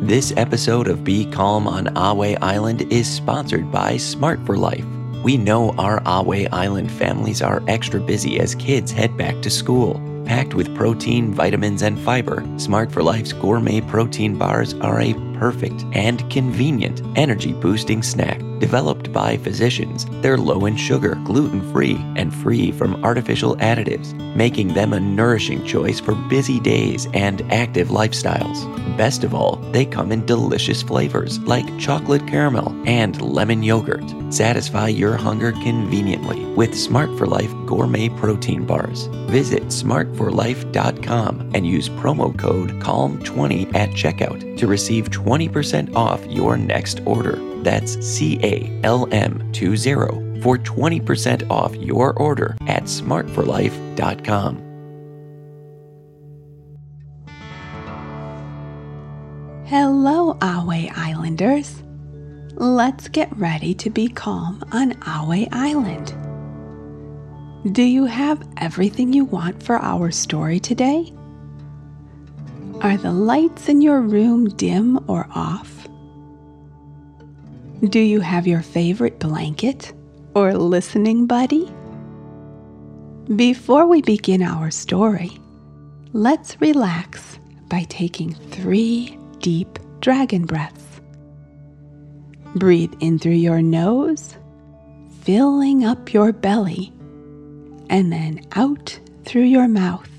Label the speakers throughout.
Speaker 1: This episode of Be Calm on Ahway Island is sponsored by Smart for Life. We know our Ahway Island families are extra busy as kids head back to school. Packed with protein, vitamins, and fiber, Smart for Life's gourmet protein bars are a perfect and convenient energy boosting snack. Developed by physicians, they're low in sugar, gluten free, and free from artificial additives, making them a nourishing choice for busy days and active lifestyles. Best of all, they come in delicious flavors like chocolate caramel and lemon yogurt. Satisfy your hunger conveniently with Smart for Life gourmet protein bars. Visit smartforlife.com and use promo code CALM20 at checkout to receive 20% off your next order. That's C A L M 20 for 20% off your order at smartforlife.com.
Speaker 2: Hello, Ahway Islanders. Let's get ready to be calm on Ahway Island. Do you have everything you want for our story today? Are the lights in your room dim or off? Do you have your favorite blanket or listening buddy? Before we begin our story, let's relax by taking three deep dragon breaths. Breathe in through your nose, filling up your belly, and then out through your mouth,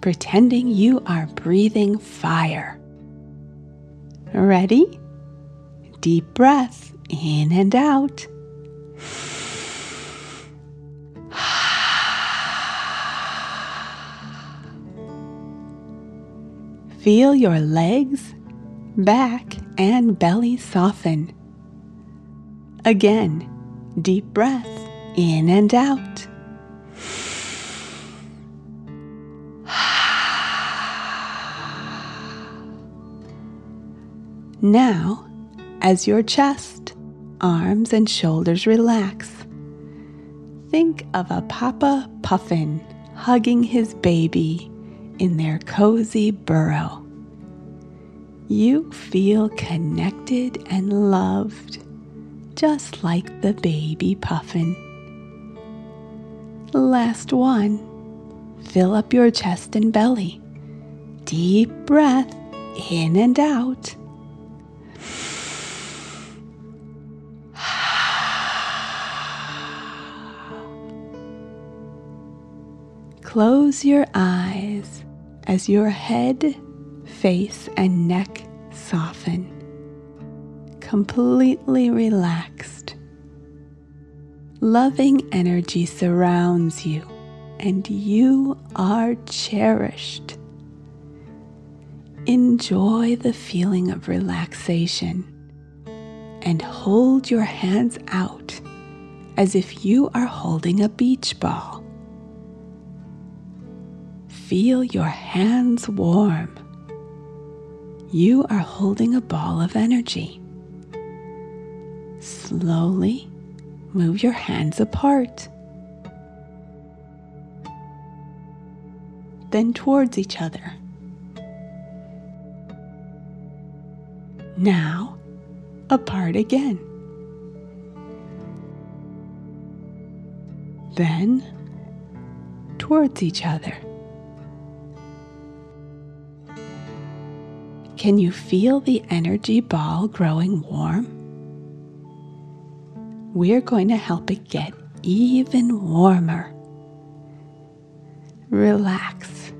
Speaker 2: pretending you are breathing fire. Ready? Deep breath in and out. Feel your legs, back, and belly soften. Again, deep breath in and out. Now, as your chest, arms, and shoulders relax, think of a papa puffin hugging his baby in their cozy burrow. You feel connected and loved, just like the baby puffin. Last one. Fill up your chest and belly. Deep breath in and out. Close your eyes as your head, face, and neck soften, completely relaxed. Loving energy surrounds you, and you are cherished. Enjoy the feeling of relaxation and hold your hands out as if you are holding a beach ball. Feel your hands warm. You are holding a ball of energy. Slowly move your hands apart. Then towards each other. Now, apart again. Then, towards each other. Can you feel the energy ball growing warm? We're going to help it get even warmer. Relax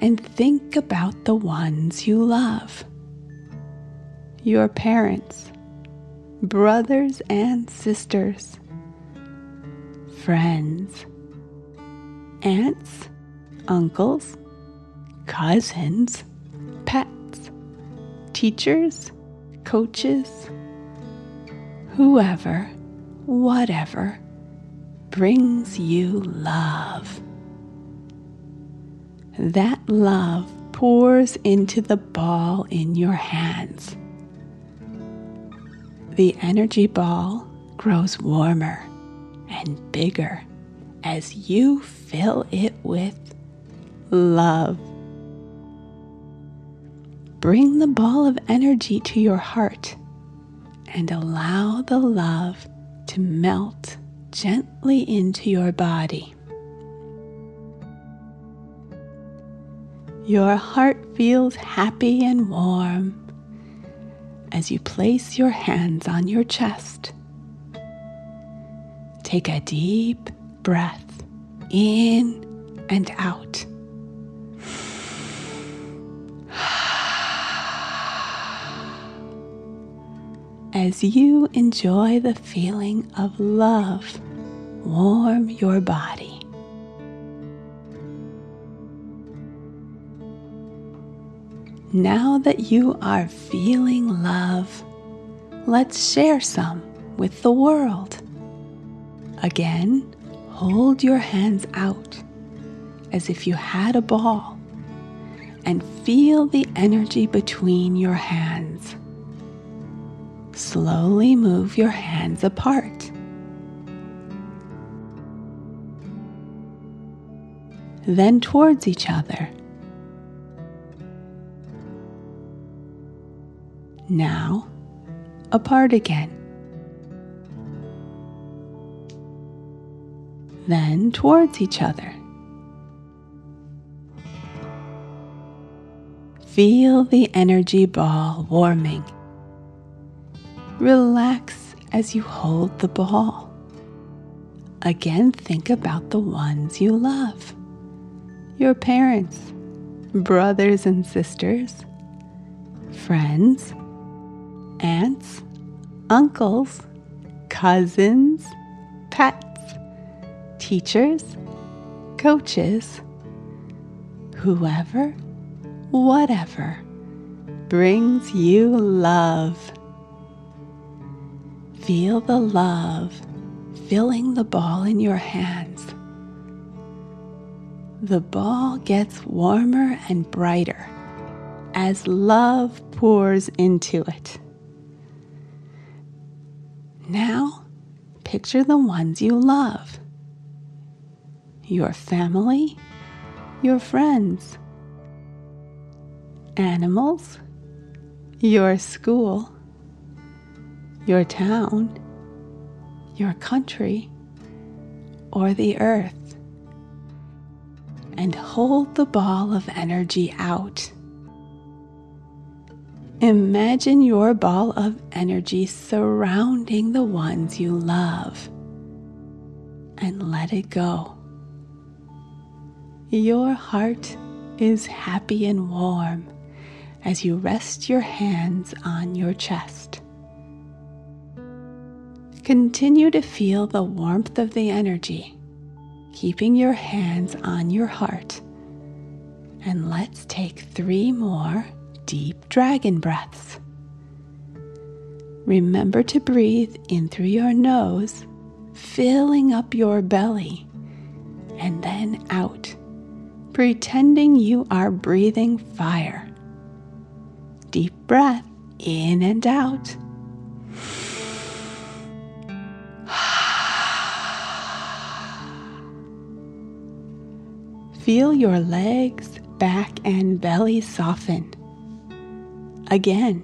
Speaker 2: and think about the ones you love your parents, brothers and sisters, friends, aunts, uncles, cousins, teachers, coaches, whoever, whatever brings you love. That love pours into the ball in your hands. The energy ball grows warmer and bigger as you fill it with love. Bring the ball of energy to your heart and allow the love to melt gently into your body. Your heart feels happy and warm as you place your hands on your chest. Take a deep breath in and out. As you enjoy the feeling of love warm your body. Now that you are feeling love, let's share some with the world. Again, hold your hands out as if you had a ball and feel the energy between your hands. Slowly move your hands apart. Then towards each other. Now, apart again. Then towards each other. Feel the energy ball warming. Relax as you hold the ball. Again, think about the ones you love your parents, brothers and sisters, friends, aunts, uncles, cousins, pets, teachers, coaches, whoever, whatever brings you love. Feel the love filling the ball in your hands. The ball gets warmer and brighter as love pours into it. Now, picture the ones you love your family, your friends, animals, your school, your town, your country, or the earth. And hold the ball of energy out Imagine your ball of energy surrounding the ones you love and let it go. Your heart is happy and warm as you rest your hands on your chest. Continue to feel the warmth of the energy, keeping your hands on your heart. And let's take three more deep dragon breaths. Remember to breathe in through your nose, filling up your belly, and then out, pretending you are breathing fire. Deep breath in and out. Feel your legs, back, and belly soften. Again,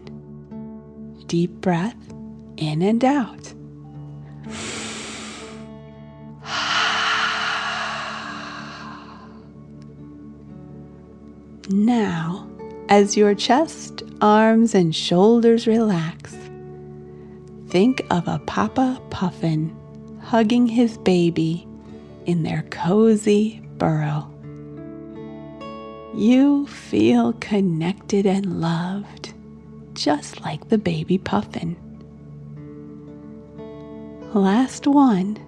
Speaker 2: deep breath in and out. Now, as your chest, arms, and shoulders relax, think of a Papa Puffin hugging his baby in their cozy burrow. You feel connected and loved just like the baby puffin. Last one.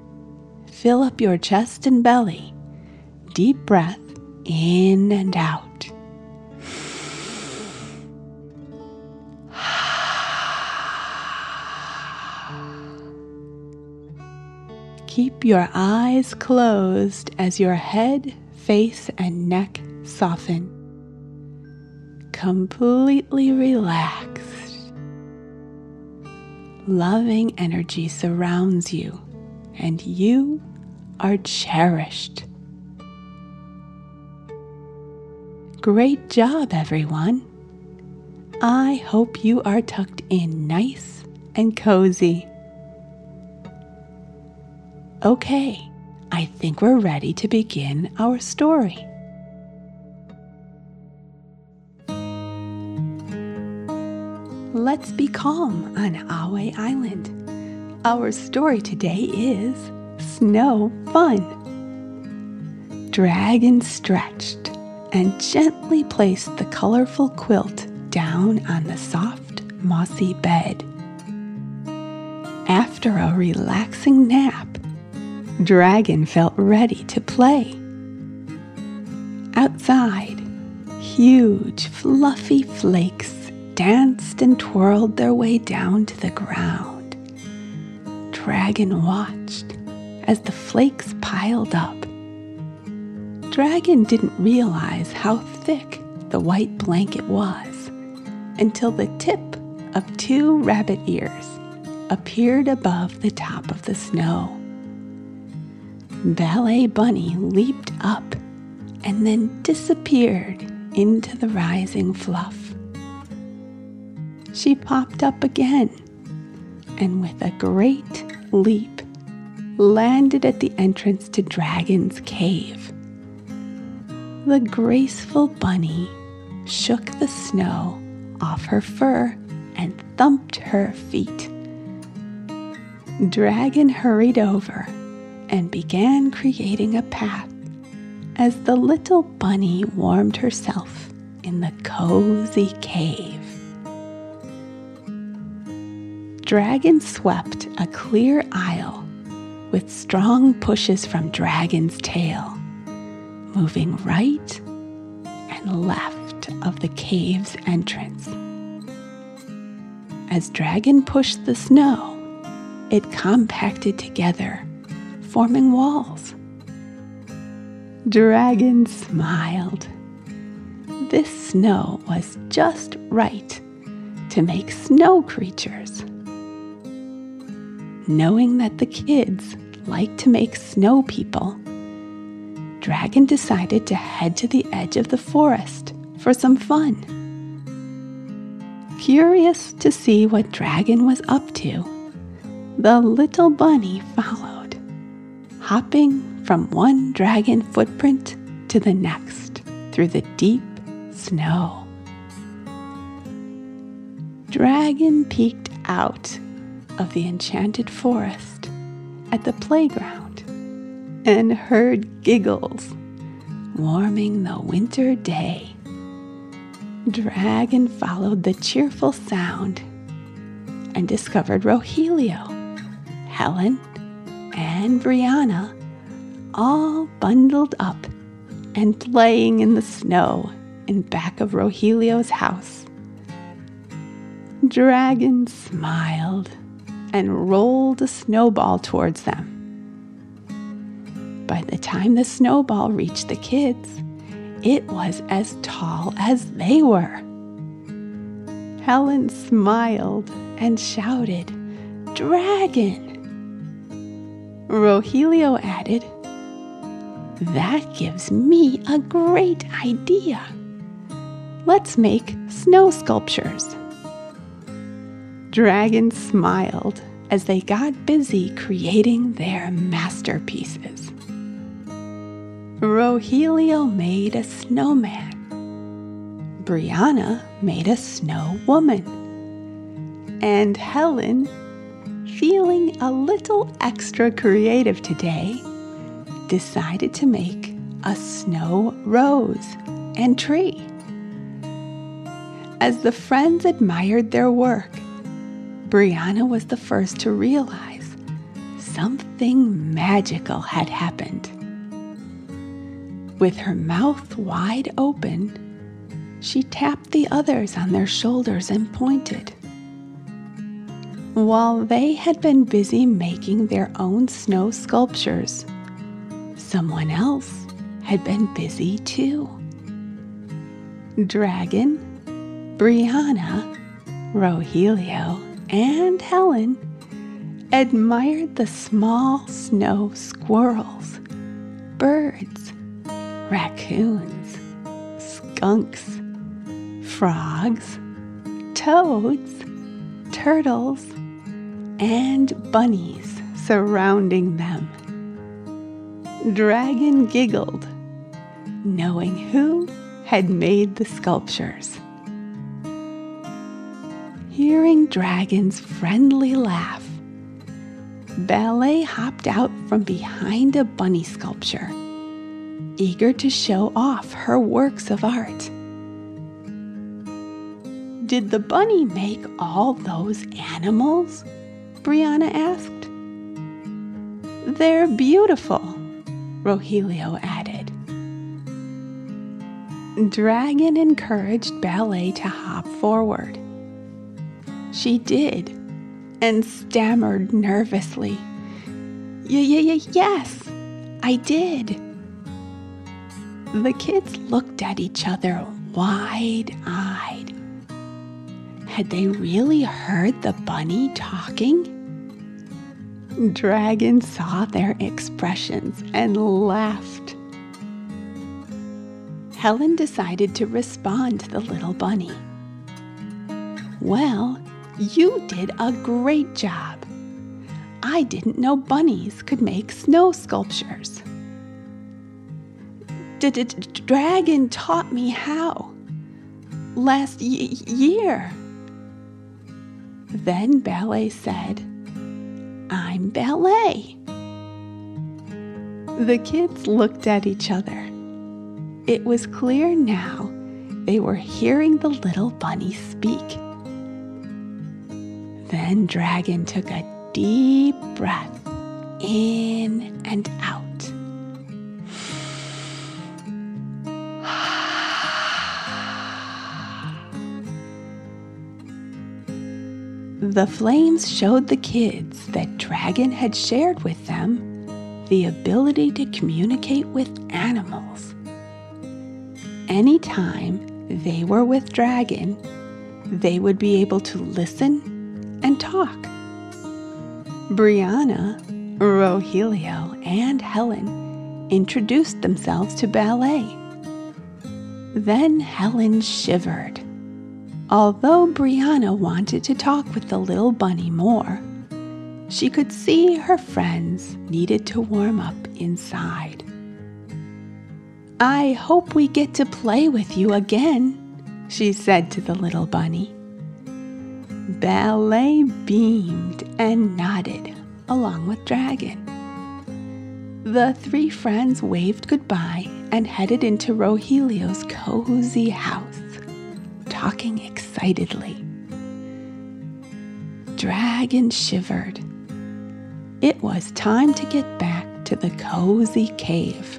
Speaker 2: Fill up your chest and belly. Deep breath in and out. Keep your eyes closed as your head, face, and neck soften completely relaxed. Loving energy surrounds you, and you are cherished. Great job, everyone. I hope you are tucked in nice and cozy. Okay, I think we're ready to begin our story. Let's be calm on Ahway Island. Our story today is Snow Fun. Dragon stretched and gently placed the colorful quilt down on the soft, mossy bed. After a relaxing nap, Dragon felt ready to play. Outside, huge, fluffy flakes danced and twirled their way down to the ground. Dragon watched as the flakes piled up. Dragon didn't realize how thick the white blanket was until the tip of two rabbit ears appeared above the top of the snow. Ballet Bunny leaped up and then disappeared into the rising fluff. She popped up again and, with a great leap, landed at the entrance to Dragon's Cave. The graceful bunny shook the snow off her fur and thumped her feet. Dragon hurried over and began creating a path as the little bunny warmed herself in the cozy cave. Dragon swept a clear aisle with strong pushes from Dragon's tail, moving right and left of the cave's entrance. As Dragon pushed the snow, it compacted together, forming walls. Dragon smiled. This snow was just right to make snow creatures. Knowing that the kids like to make snow people, Dragon decided to head to the edge of the forest for some fun. Curious to see what Dragon was up to, the little bunny followed, hopping from one dragon footprint to the next through the deep snow. Dragon peeked out of the enchanted forest at the playground and heard giggles warming the winter day. Dragon followed the cheerful sound and discovered Rogelio, Helen, and Brianna all bundled up and playing in the snow in back of Rogelio's house. Dragon smiled and rolled a snowball towards them. By the time the snowball reached the kids, it was as tall as they were. Helen smiled and shouted, Dragon! Rogelio added, That gives me a great idea. Let's make snow sculptures. Dragon smiled as they got busy creating their masterpieces. Rogelio made a snowman. Brianna made a snow woman. And Helen, feeling a little extra creative today, decided to make a snow rose and tree. As the friends admired their work, Brianna was the first to realize something magical had happened. With her mouth wide open, she tapped the others on their shoulders and pointed. While they had been busy making their own snow sculptures, someone else had been busy too. Dragon, Brianna, Rogelio, and Helen admired the small snow squirrels, birds, raccoons, skunks, frogs, toads, turtles, and bunnies surrounding them. Dragon giggled, knowing who had made the sculptures. Hearing Dragon's friendly laugh, Ballet hopped out from behind a bunny sculpture, eager to show off her works of art. Did the bunny make all those animals? Brianna asked. They're beautiful, Rogelio added. Dragon encouraged Ballet to hop forward. She did, and stammered nervously. Y- y- y- yes, I did. The kids looked at each other wide eyed. Had they really heard the bunny talking? Dragon saw their expressions and laughed. Helen decided to respond to the little bunny. Well, you did a great job. I didn't know bunnies could make snow sculptures. Dragon taught me how. Last year. Then Ballet said, I'm Ballet. The kids looked at each other. It was clear now they were hearing the little bunny speak. Then Dragon took a deep breath in and out. The flames showed the kids that Dragon had shared with them the ability to communicate with animals. Anytime they were with Dragon, they would be able to listen and talk. Brianna, Rogelio, and Helen introduced themselves to Ballet. Then Helen shivered. Although Brianna wanted to talk with the little bunny more, she could see her friends needed to warm up inside. I hope we get to play with you again, she said to the little bunny. Ballet beamed and nodded along with Dragon. The three friends waved goodbye and headed into Rogelio's cozy house, talking excitedly. Dragon shivered. It was time to get back to the cozy cave.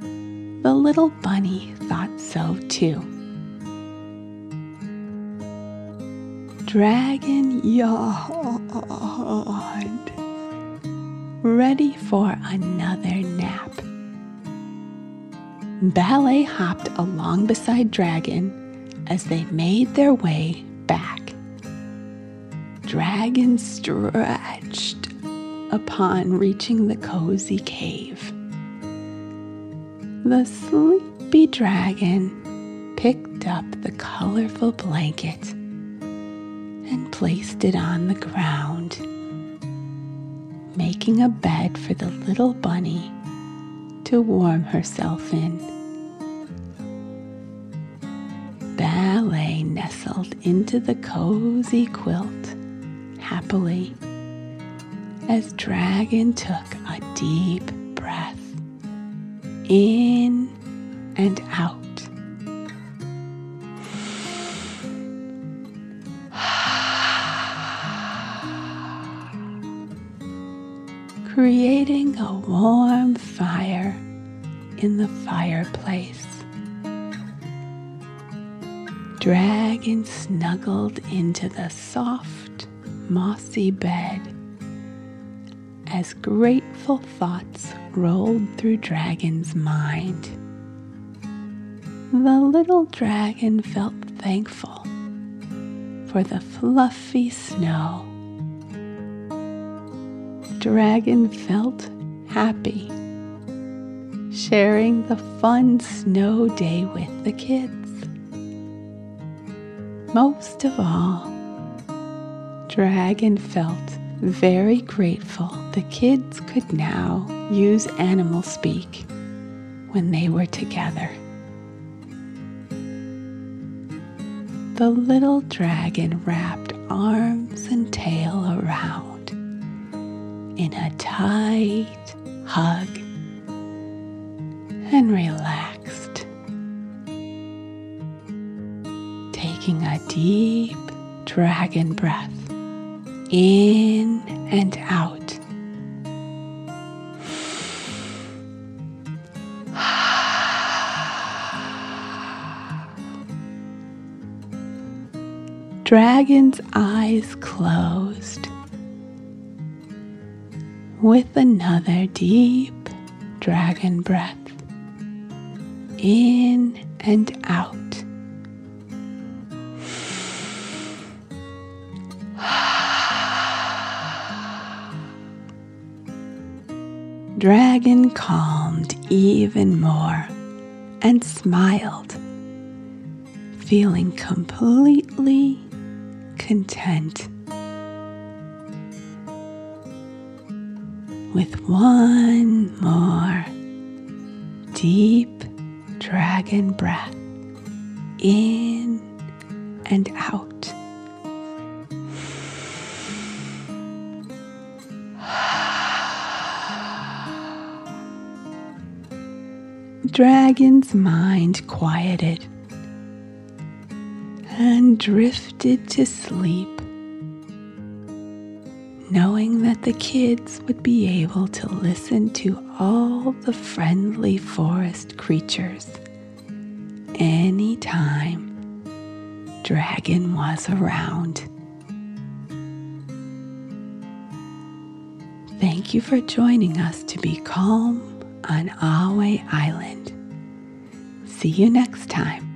Speaker 2: The little bunny thought so too. Dragon yawned, ready for another nap. Ballet hopped along beside Dragon as they made their way back. Dragon stretched upon reaching the cozy cave. The sleepy dragon picked up the colorful blanket and placed it on the ground, making a bed for the little bunny to warm herself in. Ballet nestled into the cozy quilt happily as Dragon took a deep breath in and out. A warm fire in the fireplace. Dragon snuggled into the soft, mossy bed as grateful thoughts rolled through Dragon's mind. The little dragon felt thankful for the fluffy snow dragon felt happy, sharing the fun snow day with the kids. Most of all, Dragon felt very grateful the kids could now use animal speak when they were together. The little dragon wrapped arms and tail around in a tight hug and relaxed, taking a deep dragon breath in and out. Dragon's eyes closed with another deep dragon breath in and out. Dragon calmed even more and smiled, feeling completely content. With one more deep dragon breath in and out. dragon's mind quieted and drifted to sleep, knowing that the kids would be able to listen to all the friendly forest creatures anytime Dragon was around. Thank you for joining us to be calm on Ahway Island. See you next time.